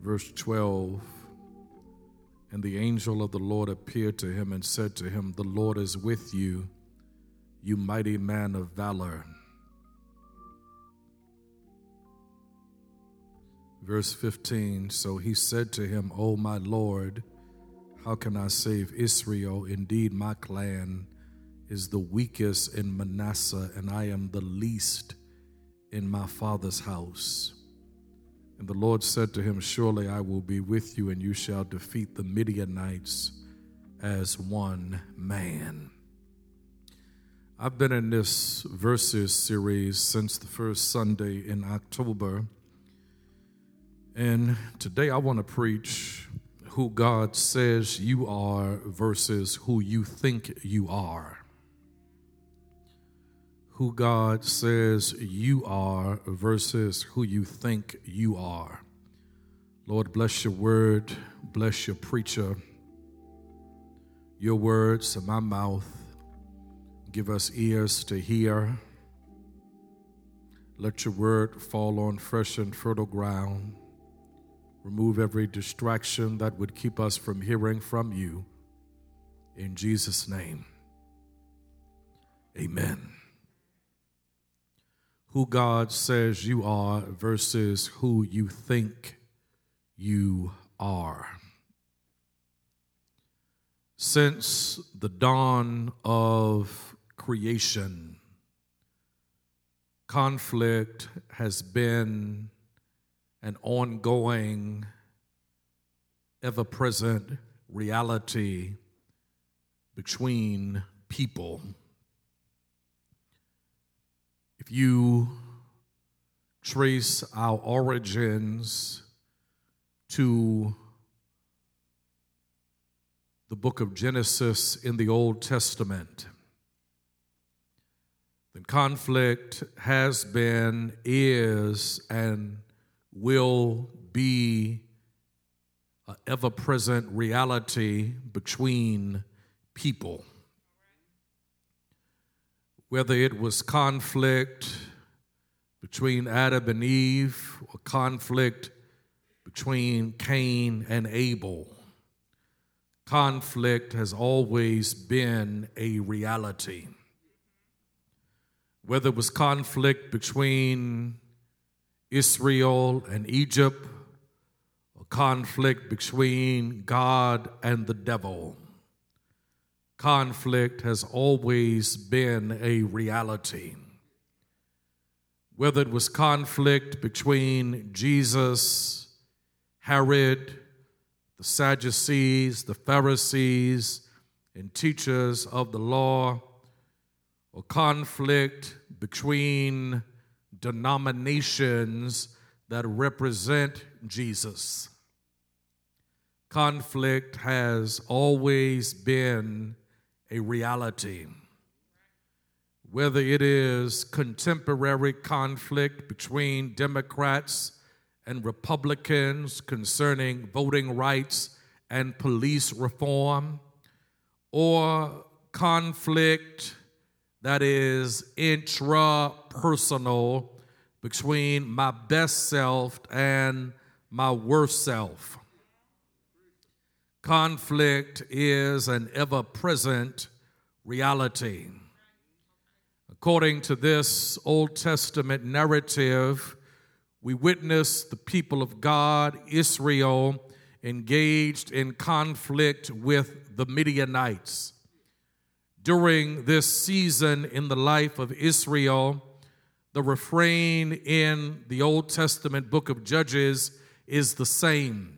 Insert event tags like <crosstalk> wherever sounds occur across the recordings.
Verse 12 And the angel of the Lord appeared to him and said to him, The Lord is with you, you mighty man of valor. Verse 15 So he said to him, O my Lord, how can I save Israel? Indeed, my clan is the weakest in Manasseh, and I am the least in my father's house. And the Lord said to him, Surely I will be with you, and you shall defeat the Midianites as one man. I've been in this verses series since the first Sunday in October. And today I want to preach who God says you are versus who you think you are who God says you are versus who you think you are. Lord, bless your word, bless your preacher, your words in my mouth. Give us ears to hear. Let your word fall on fresh and fertile ground. Remove every distraction that would keep us from hearing from you. In Jesus' name, amen who God says you are versus who you think you are. Since the dawn of creation, conflict has been an ongoing, ever present reality between people you trace our origins to the book of Genesis in the Old Testament, then conflict has been, is, and will be an ever present reality between people whether it was conflict between Adam and Eve or conflict between Cain and Abel. Conflict has always been a reality. Whether it was conflict between Israel and Egypt, or conflict between God and the devil conflict has always been a reality. Whether it was conflict between Jesus, Herod, the Sadducees, the Pharisees, and teachers of the law, or conflict between denominations that represent Jesus. Conflict has always been a reality. Whether it is contemporary conflict between Democrats and Republicans concerning voting rights and police reform, or conflict that is intrapersonal between my best self and my worst self. Conflict is an ever present reality. According to this Old Testament narrative, we witness the people of God, Israel, engaged in conflict with the Midianites. During this season in the life of Israel, the refrain in the Old Testament book of Judges is the same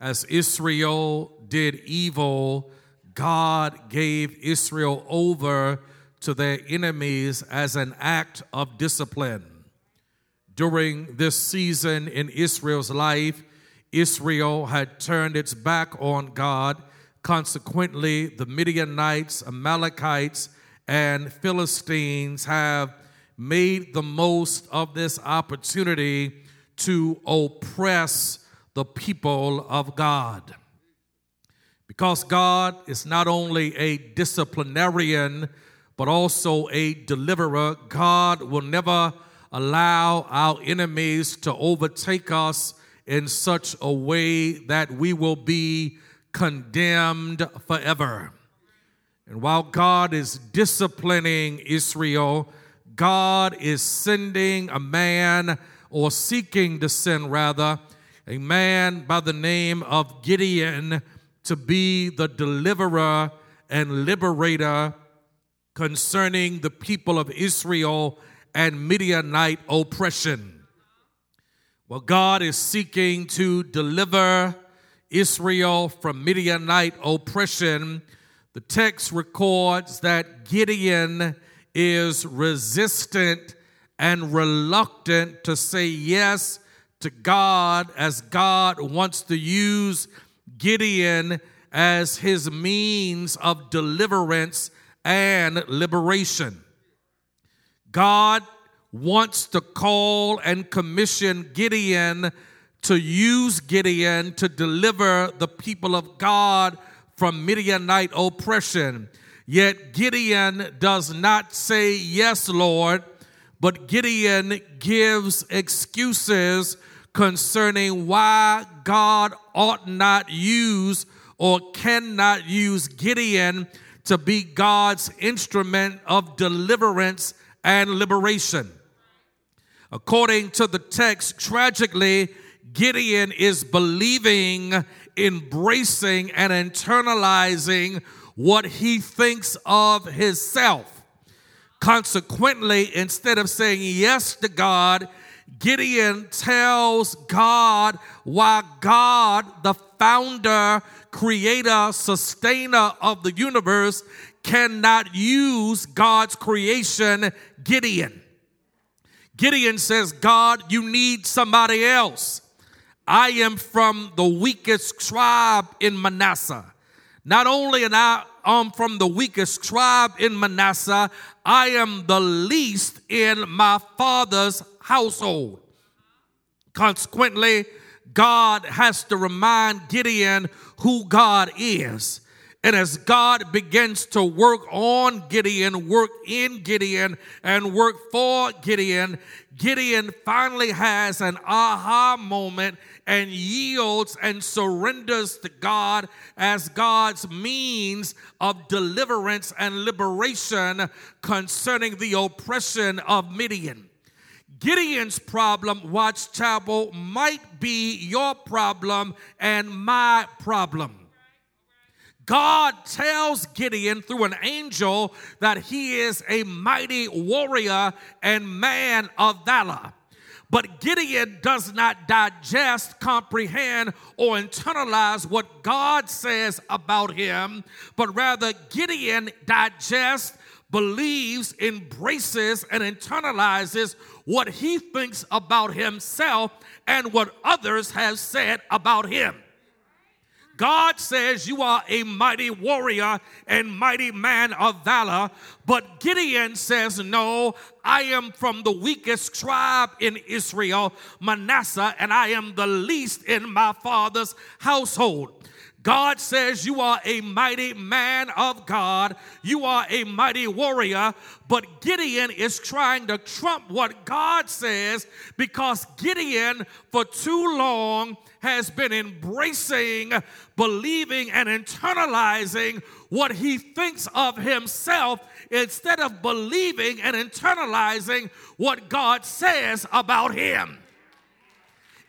as Israel did evil, God gave Israel over to their enemies as an act of discipline. During this season in Israel's life, Israel had turned its back on God. Consequently, the Midianites, Amalekites, and Philistines have made the most of this opportunity to oppress the people of God. Because God is not only a disciplinarian, but also a deliverer, God will never allow our enemies to overtake us in such a way that we will be condemned forever. And while God is disciplining Israel, God is sending a man, or seeking to send rather, a man by the name of Gideon to be the deliverer and liberator concerning the people of Israel and Midianite oppression. Well, God is seeking to deliver Israel from Midianite oppression. The text records that Gideon is resistant and reluctant to say yes to God as God wants to use Gideon as his means of deliverance and liberation. God wants to call and commission Gideon to use Gideon to deliver the people of God from Midianite oppression. Yet Gideon does not say, Yes, Lord, but Gideon gives excuses concerning why God ought not use or cannot use Gideon to be God's instrument of deliverance and liberation. According to the text, tragically, Gideon is believing, embracing, and internalizing what he thinks of himself. Consequently, instead of saying yes to God, Gideon tells God why God, the founder, creator, sustainer of the universe, cannot use God's creation, Gideon. Gideon says, God, you need somebody else. I am from the weakest tribe in Manasseh. Not only am I from the weakest tribe in Manasseh, I am the least in my father's household. Consequently, God has to remind Gideon who God is. And as God begins to work on Gideon, work in Gideon, and work for Gideon, Gideon finally has an aha moment and yields and surrenders to God as God's means of deliverance and liberation concerning the oppression of Midian. Gideon's problem, Watch Chapel, might be your problem and my problem. God tells Gideon through an angel that he is a mighty warrior and man of valor. But Gideon does not digest, comprehend, or internalize what God says about him, but rather Gideon digests, believes, embraces, and internalizes what he thinks about himself and what others have said about him. God says you are a mighty warrior and mighty man of valor, but Gideon says, No, I am from the weakest tribe in Israel, Manasseh, and I am the least in my father's household. God says you are a mighty man of God, you are a mighty warrior, but Gideon is trying to trump what God says because Gideon, for too long, has been embracing, believing, and internalizing what he thinks of himself instead of believing and internalizing what God says about him.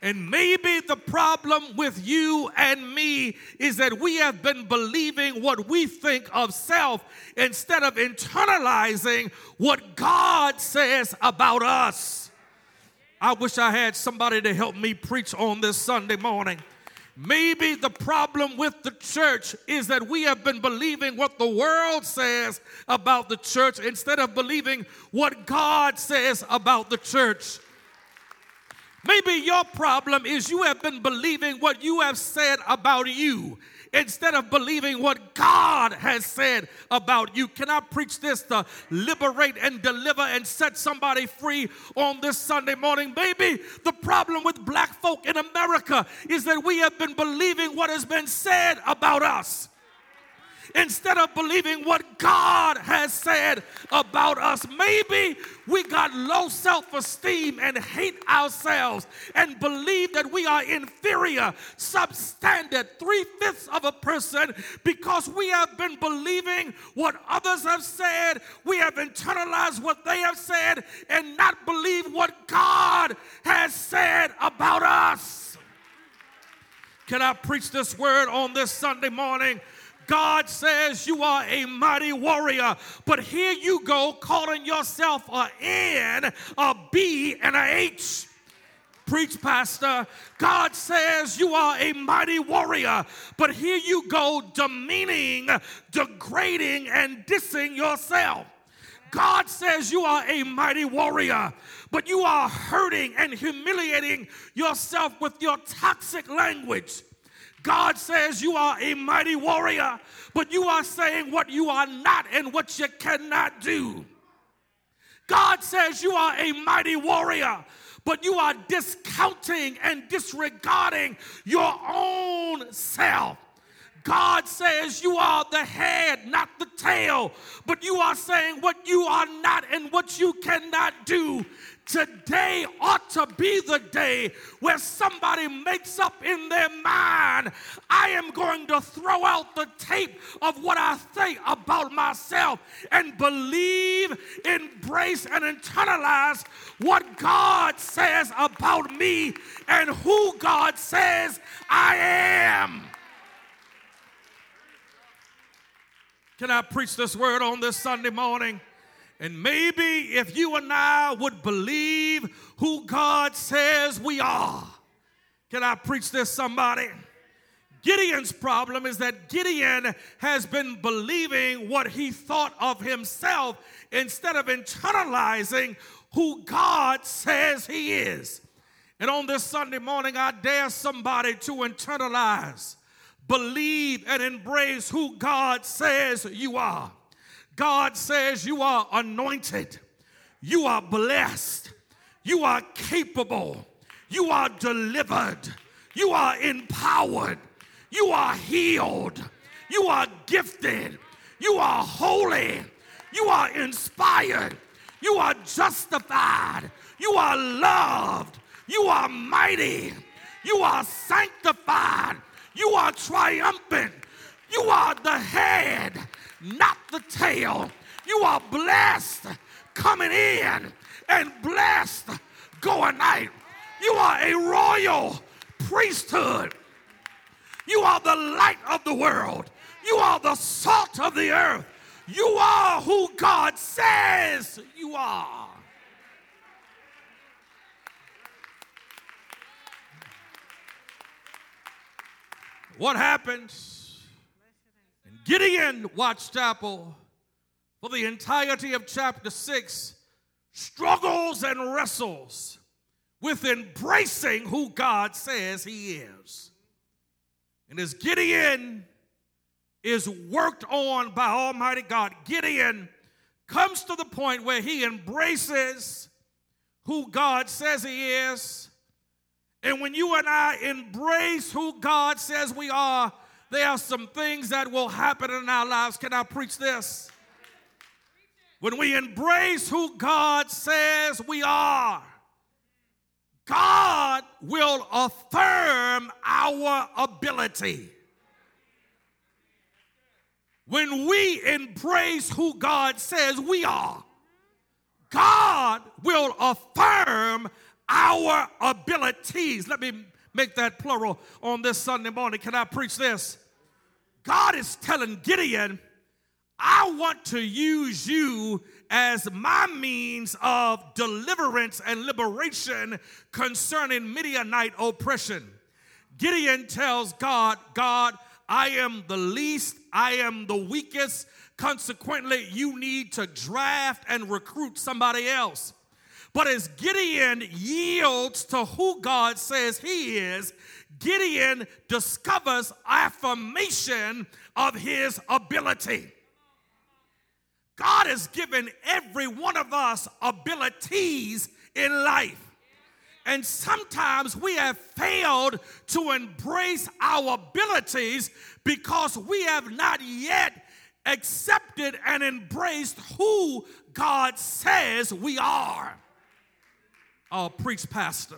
And maybe the problem with you and me is that we have been believing what we think of self instead of internalizing what God says about us. I wish I had somebody to help me preach on this Sunday morning. Maybe the problem with the church is that we have been believing what the world says about the church instead of believing what God says about the church. Maybe your problem is you have been believing what you have said about you instead of believing what God has said about you. Can I preach this to liberate and deliver and set somebody free on this Sunday morning? Maybe the problem with black folk in America is that we have been believing what has been said about us instead of believing what God has said about us. Maybe we got low self esteem and hate ourselves and believe that we are inferior, substandard, three fifths of a person because we have been believing what others have said. We have internalized what they have said and not believe what God has said about us. Can I preach this word on this Sunday morning? God says you are a mighty warrior, but here you go calling yourself a N, a B, and a H. Preach, Pastor. God says you are a mighty warrior, but here you go demeaning, degrading, and dissing yourself. God says you are a mighty warrior, but you are hurting and humiliating yourself with your toxic language. God says you are a mighty warrior, but you are saying what you are not and what you cannot do. God says you are a mighty warrior, but you are discounting and disregarding your own self. God says you are the head, not the tail, but you are saying what you are not and what you cannot do. Today ought to be the day where somebody makes up in their mind, I am going to throw out the tape of what I think about myself and believe, embrace, and internalize what God says about me and who God says I am. Can I preach this word on this Sunday morning? And maybe if you and I would believe who God says we are, can I preach this somebody? Gideon's problem is that Gideon has been believing what he thought of himself instead of internalizing who God says he is. And on this Sunday morning, I dare somebody to internalize believe and embrace who God says you are. God says you are anointed, you are blessed, you are capable, you are delivered, you are empowered, you are healed, you are gifted, you are holy, you are inspired, you are justified, you are loved, you are mighty, you are sanctified you are triumphant. You are the head, not the tail. You are blessed coming in and blessed going out. You are a royal priesthood. You are the light of the world. You are the salt of the earth. You are who God says you are. What happened? Gideon watched Chapel for the entirety of chapter 6 struggles and wrestles with embracing who God says he is. And as Gideon is worked on by Almighty God, Gideon comes to the point where he embraces who God says he is and when you and I embrace who God says we are, there are some things that will happen in our lives. Can I preach this? When we embrace who God says we are, God will affirm our ability. When we embrace who God says we are, God will affirm our abilities. Let me make that plural on this Sunday morning. Can I preach this? God is telling Gideon, I want to use you as my means of deliverance and liberation concerning Midianite oppression. Gideon tells God, God, I am the least, I am the weakest. Consequently, you need to draft and recruit somebody else. But as Gideon yields to who God says he is, Gideon discovers affirmation of his ability. God has given every one of us abilities in life. And sometimes we have failed to embrace our abilities because we have not yet accepted and embraced who God says we are. Oh, preach, Pastor.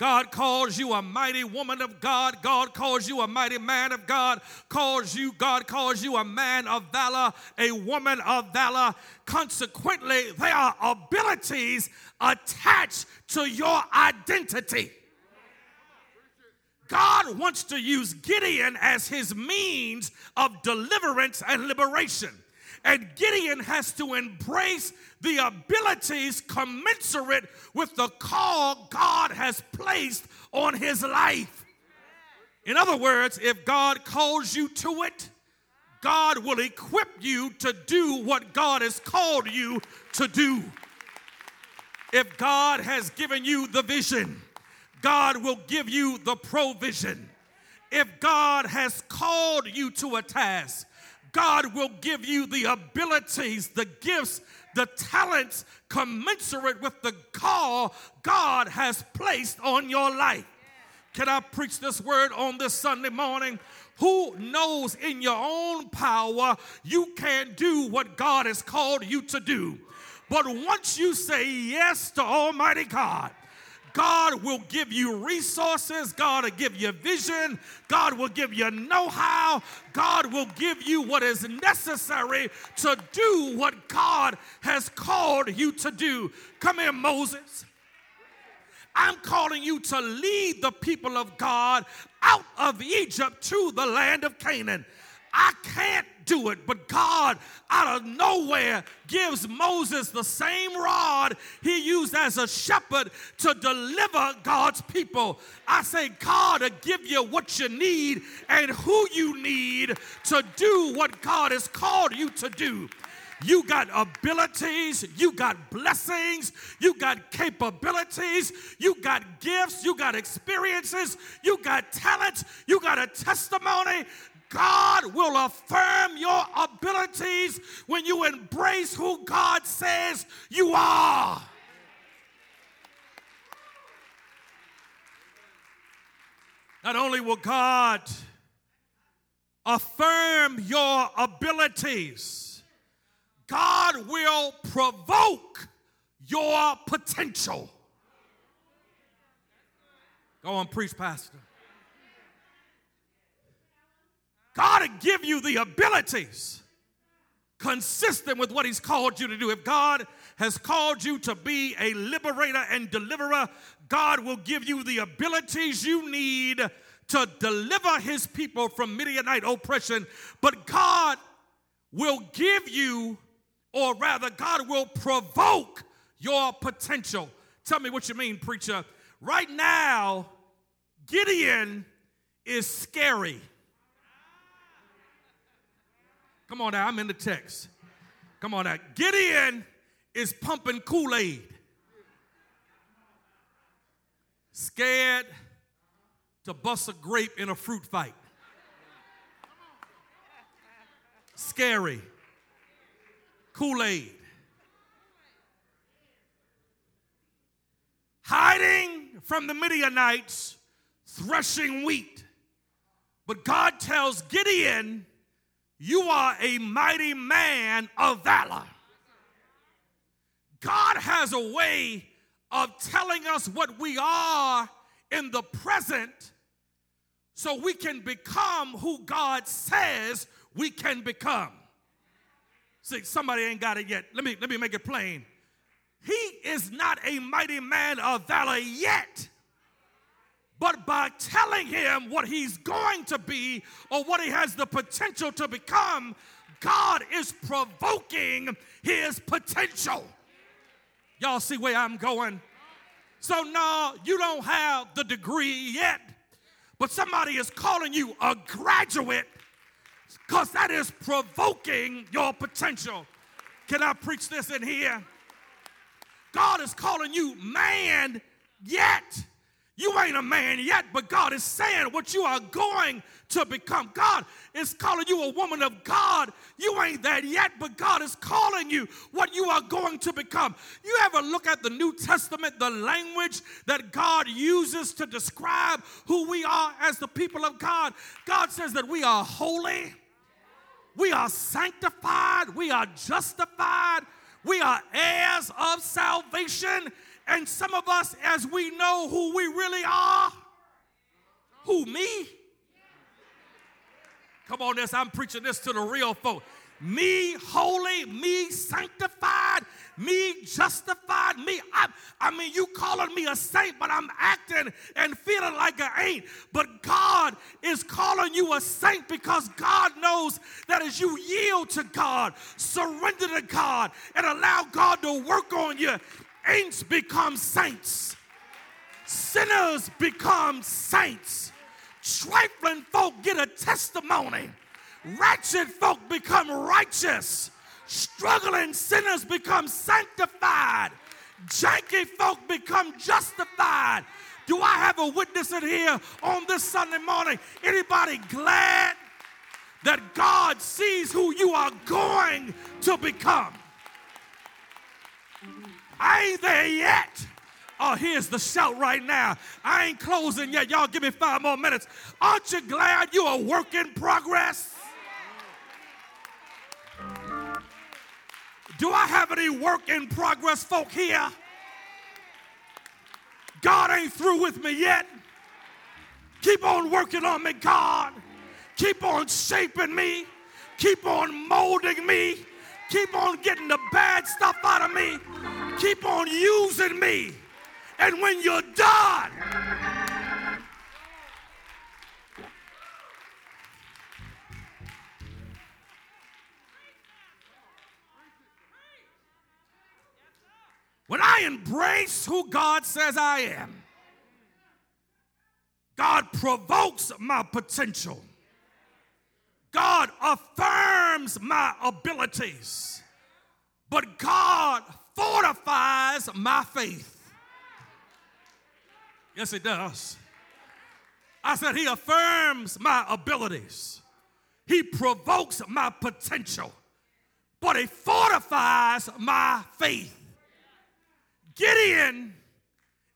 God calls you a mighty woman of God. God calls you a mighty man of God. Calls you, God calls you a man of valor, a woman of valor. Consequently, there are abilities attached to your identity. God wants to use Gideon as his means of deliverance and liberation. And Gideon has to embrace the abilities commensurate with the call God has placed on his life. In other words, if God calls you to it, God will equip you to do what God has called you to do. If God has given you the vision, God will give you the provision. If God has called you to a task, God will give you the abilities, the gifts, the talents commensurate with the call God has placed on your life. Can I preach this word on this Sunday morning? Who knows in your own power you can't do what God has called you to do? But once you say yes to Almighty God, God will give you resources. God will give you vision. God will give you know how. God will give you what is necessary to do what God has called you to do. Come here, Moses. I'm calling you to lead the people of God out of Egypt to the land of Canaan. I can't do it. But God, out of nowhere, gives Moses the same rod he used as a shepherd to deliver God's people. I say, God will give you what you need and who you need to do what God has called you to do. You got abilities, you got blessings, you got capabilities, you got gifts, you got experiences, you got talents, you got a testimony. God will affirm your abilities when you embrace who God says you are. Not only will God affirm your abilities, God will provoke your potential. Go on, preach, Pastor. God will give you the abilities consistent with what He's called you to do. If God has called you to be a liberator and deliverer, God will give you the abilities you need to deliver His people from Midianite oppression. But God will give you, or rather, God will provoke your potential. Tell me what you mean, preacher. Right now, Gideon is scary. Come on now, I'm in the text. Come on now. Gideon is pumping Kool Aid. Scared to bust a grape in a fruit fight. Scary. Kool Aid. Hiding from the Midianites, threshing wheat. But God tells Gideon, you are a mighty man of valor. God has a way of telling us what we are in the present so we can become who God says we can become. See, somebody ain't got it yet. Let me, let me make it plain. He is not a mighty man of valor yet but by telling him what he's going to be or what he has the potential to become, God is provoking his potential. Y'all see where I'm going? So, no, you don't have the degree yet, but somebody is calling you a graduate because that is provoking your potential. Can I preach this in here? God is calling you man yet You ain't a man yet, but God is saying what you are going to become. God is calling you a woman of God. You ain't that yet, but God is calling you what you are going to become. You ever look at the New Testament, the language that God uses to describe who we are as the people of God? God says that we are holy, we are sanctified, we are justified, we are heirs of salvation. And some of us, as we know who we really are, who me? Come on, this, I'm preaching this to the real folk. Me holy, me sanctified, me justified, me. I, I mean, you calling me a saint, but I'm acting and feeling like I ain't. But God is calling you a saint because God knows that as you yield to God, surrender to God, and allow God to work on you, ain'ts become saints. Sinners become saints. Trifling folk get a testimony. Ratchet folk become righteous. Struggling sinners become sanctified. Janky folk become justified. Do I have a witness in here on this Sunday morning? Anybody glad that God sees who you are going to become? I ain't there yet. Oh, here's the shout right now. I ain't closing yet. Y'all give me five more minutes. Aren't you glad you're a work in progress? Do I have any work in progress folk here? God ain't through with me yet. Keep on working on me, God. Keep on shaping me. Keep on molding me. Keep on getting the bad stuff out of me. Keep on using me. And when you're done, when I embrace who God says I am, God provokes my potential. God affirms my abilities. But God fortifies my faith. Yes, it does. I said, He affirms my abilities, He provokes my potential, but He fortifies my faith. Gideon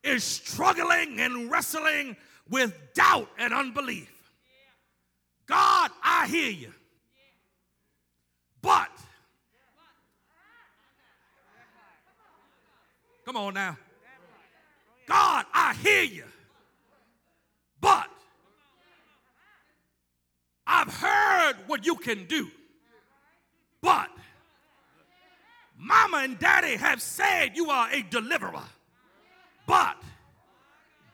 is struggling and wrestling with doubt and unbelief. God, I hear you. But Come on now. God, I hear you. But I've heard what you can do. But mama and daddy have said you are a deliverer. But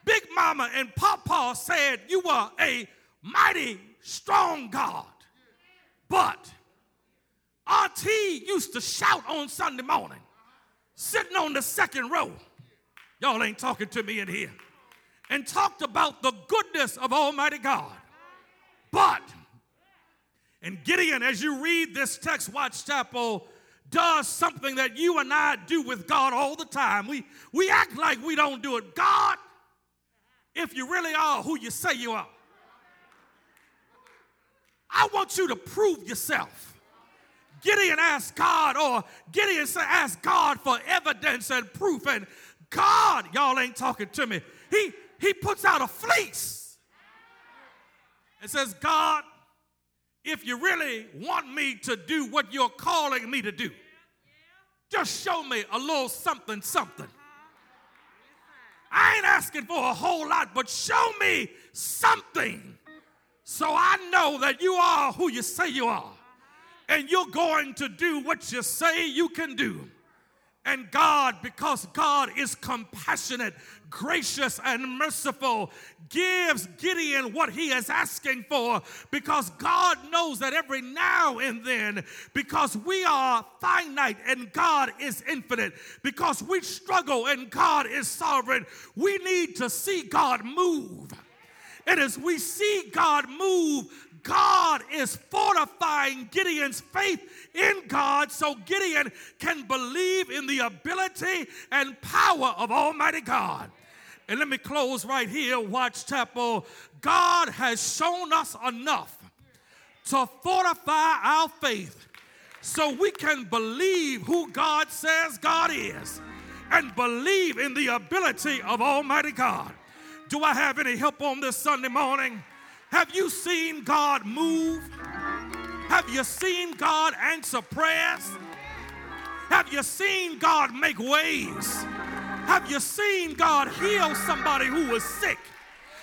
big mama and papa said you are a mighty strong God. But Auntie used to shout on Sunday morning sitting on the second row. Y'all ain't talking to me in here. And talked about the goodness of Almighty God. But, and Gideon, as you read this text, Watch Chapel, does something that you and I do with God all the time. We, we act like we don't do it. God, if you really are who you say you are, I want you to prove yourself. Gideon asked God, or Gideon said, ask God for evidence and proof. And God, y'all ain't talking to me. He he puts out a fleece and says, God, if you really want me to do what you're calling me to do, just show me a little something, something. I ain't asking for a whole lot, but show me something so I know that you are who you say you are and you're going to do what you say you can do. And God, because God is compassionate, gracious, and merciful, gives Gideon what he is asking for because God knows that every now and then, because we are finite and God is infinite, because we struggle and God is sovereign, we need to see God move. And as we see God move, God is fortifying Gideon's faith in God so Gideon can believe in the ability and power of Almighty God. And let me close right here, Watch Chapel. God has shown us enough to fortify our faith so we can believe who God says God is and believe in the ability of Almighty God. Do I have any help on this Sunday morning? Have you seen God move? Have you seen God answer prayers? Have you seen God make ways? Have you seen God heal somebody who was sick?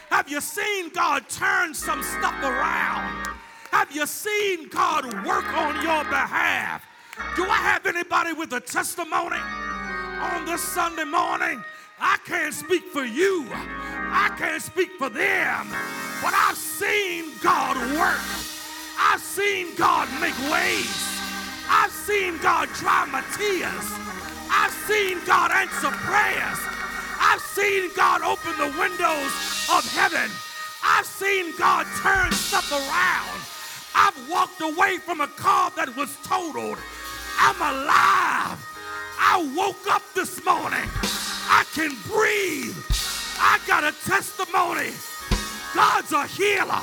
Have you seen God turn some stuff around? Have you seen God work on your behalf? Do I have anybody with a testimony on this Sunday morning? I can't speak for you. I can't speak for them. But I've seen God work. I've seen God make ways. I've seen God dry my tears. I've seen God answer prayers. I've seen God open the windows of heaven. I've seen God turn stuff around. I've walked away from a car that was totaled. I'm alive. I woke up this morning. I can breathe. I got a testimony. God's a healer.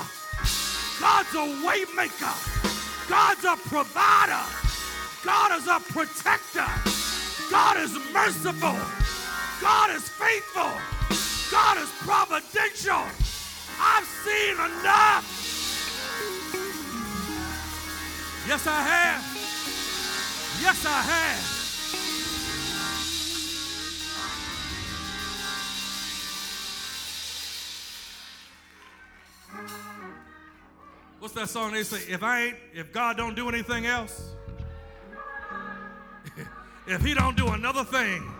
God's a waymaker. God's a provider. God is a protector. God is merciful. God is faithful. God is providential. I've seen enough. Yes, I have. Yes, I have. What's that song they say? If I ain't, if God don't do anything else, <laughs> if he don't do another thing,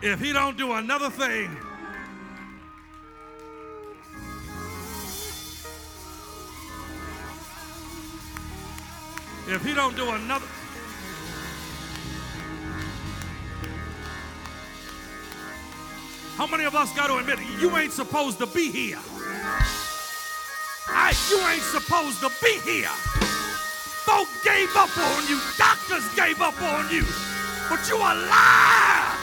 if he don't do another thing, if he don't do another How many of us got to admit you ain't supposed to be here? You ain't supposed to be here. Folk gave up on you. Doctors gave up on you. But you are alive.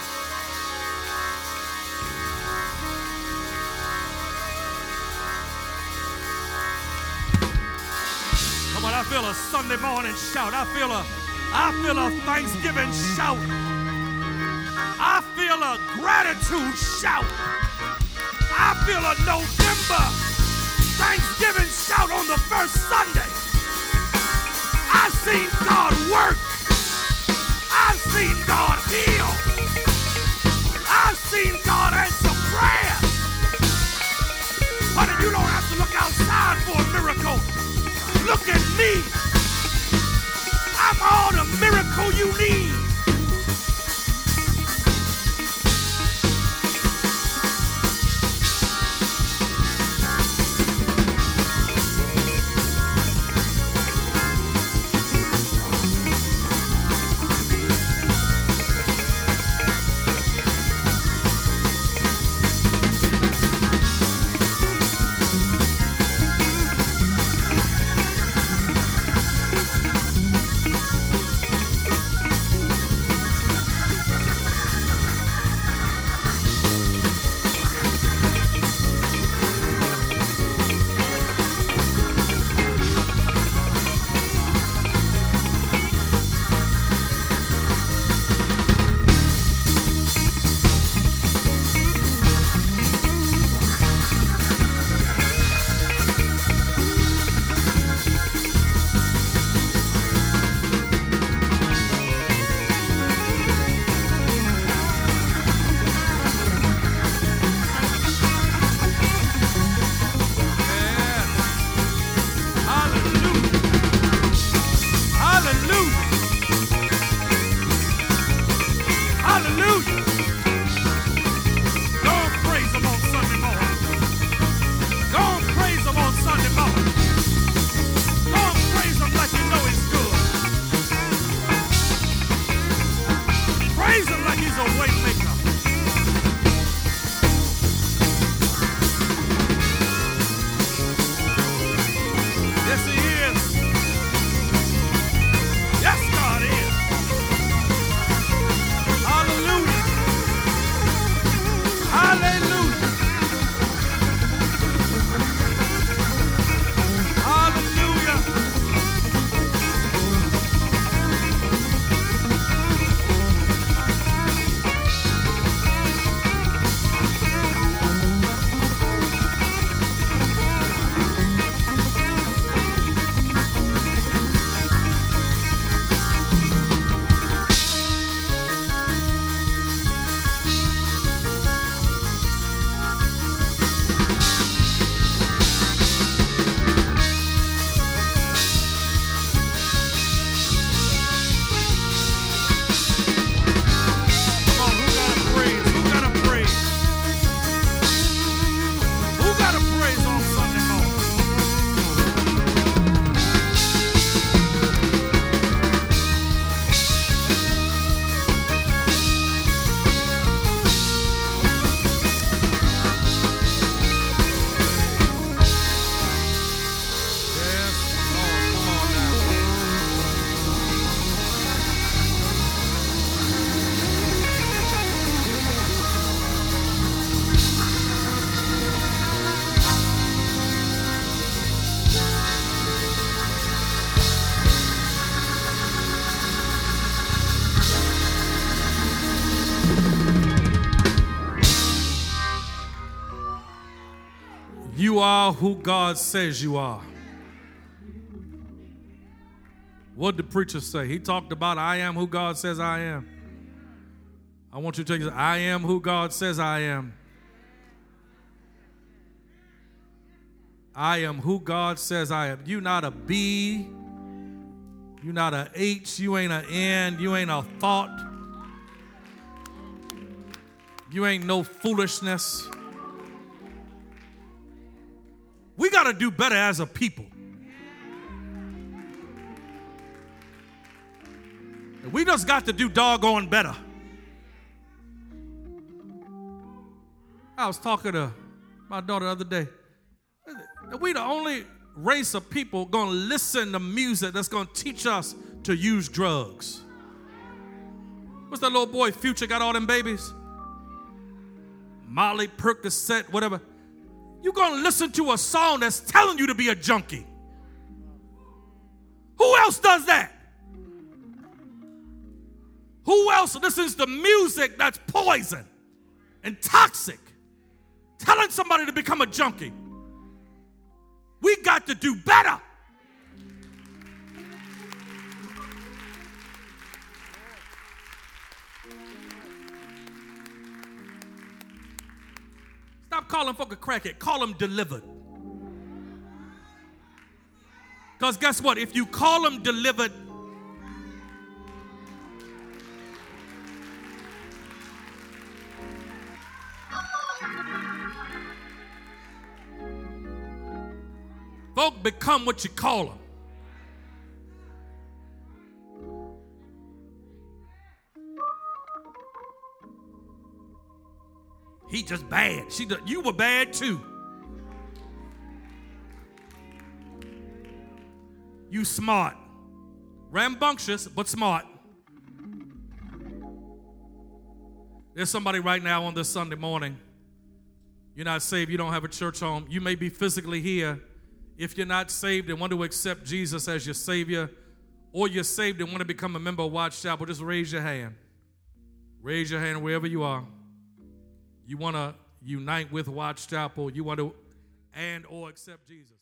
Come on, I feel a Sunday morning shout. I feel a, I feel a Thanksgiving shout. I feel a gratitude shout. I feel a November work. I've seen God heal. I've seen God answer prayer. Honey, you don't have to look outside for a miracle. Look at me. I'm all the miracle you need. Are who God says you are. What did the preacher say? He talked about, I am who God says I am. I want you to take this I am who God says I am. I am who God says I am. You not a B. You not a H. You ain't an N. You ain't a thought. You ain't no foolishness. We got to do better as a people. We just got to do doggone better. I was talking to my daughter the other day. We the only race of people gonna listen to music that's gonna teach us to use drugs. What's that little boy Future got all them babies? Molly, Percocet, whatever. You're gonna listen to a song that's telling you to be a junkie. Who else does that? Who else listens to music that's poison and toxic? Telling somebody to become a junkie. We got to do better. Stop calling folk a crackhead. Call them delivered. Because guess what? If you call them delivered, Folk become what you call them. He just bad. She just, you were bad too. You smart. Rambunctious, but smart. There's somebody right now on this Sunday morning. You're not saved, you don't have a church home. You may be physically here, if you're not saved and want to accept Jesus as your Savior, or you're saved and want to become a member of Watch Chapel, just raise your hand. Raise your hand wherever you are. You want to unite with Watch Chapel, you want to and or accept Jesus.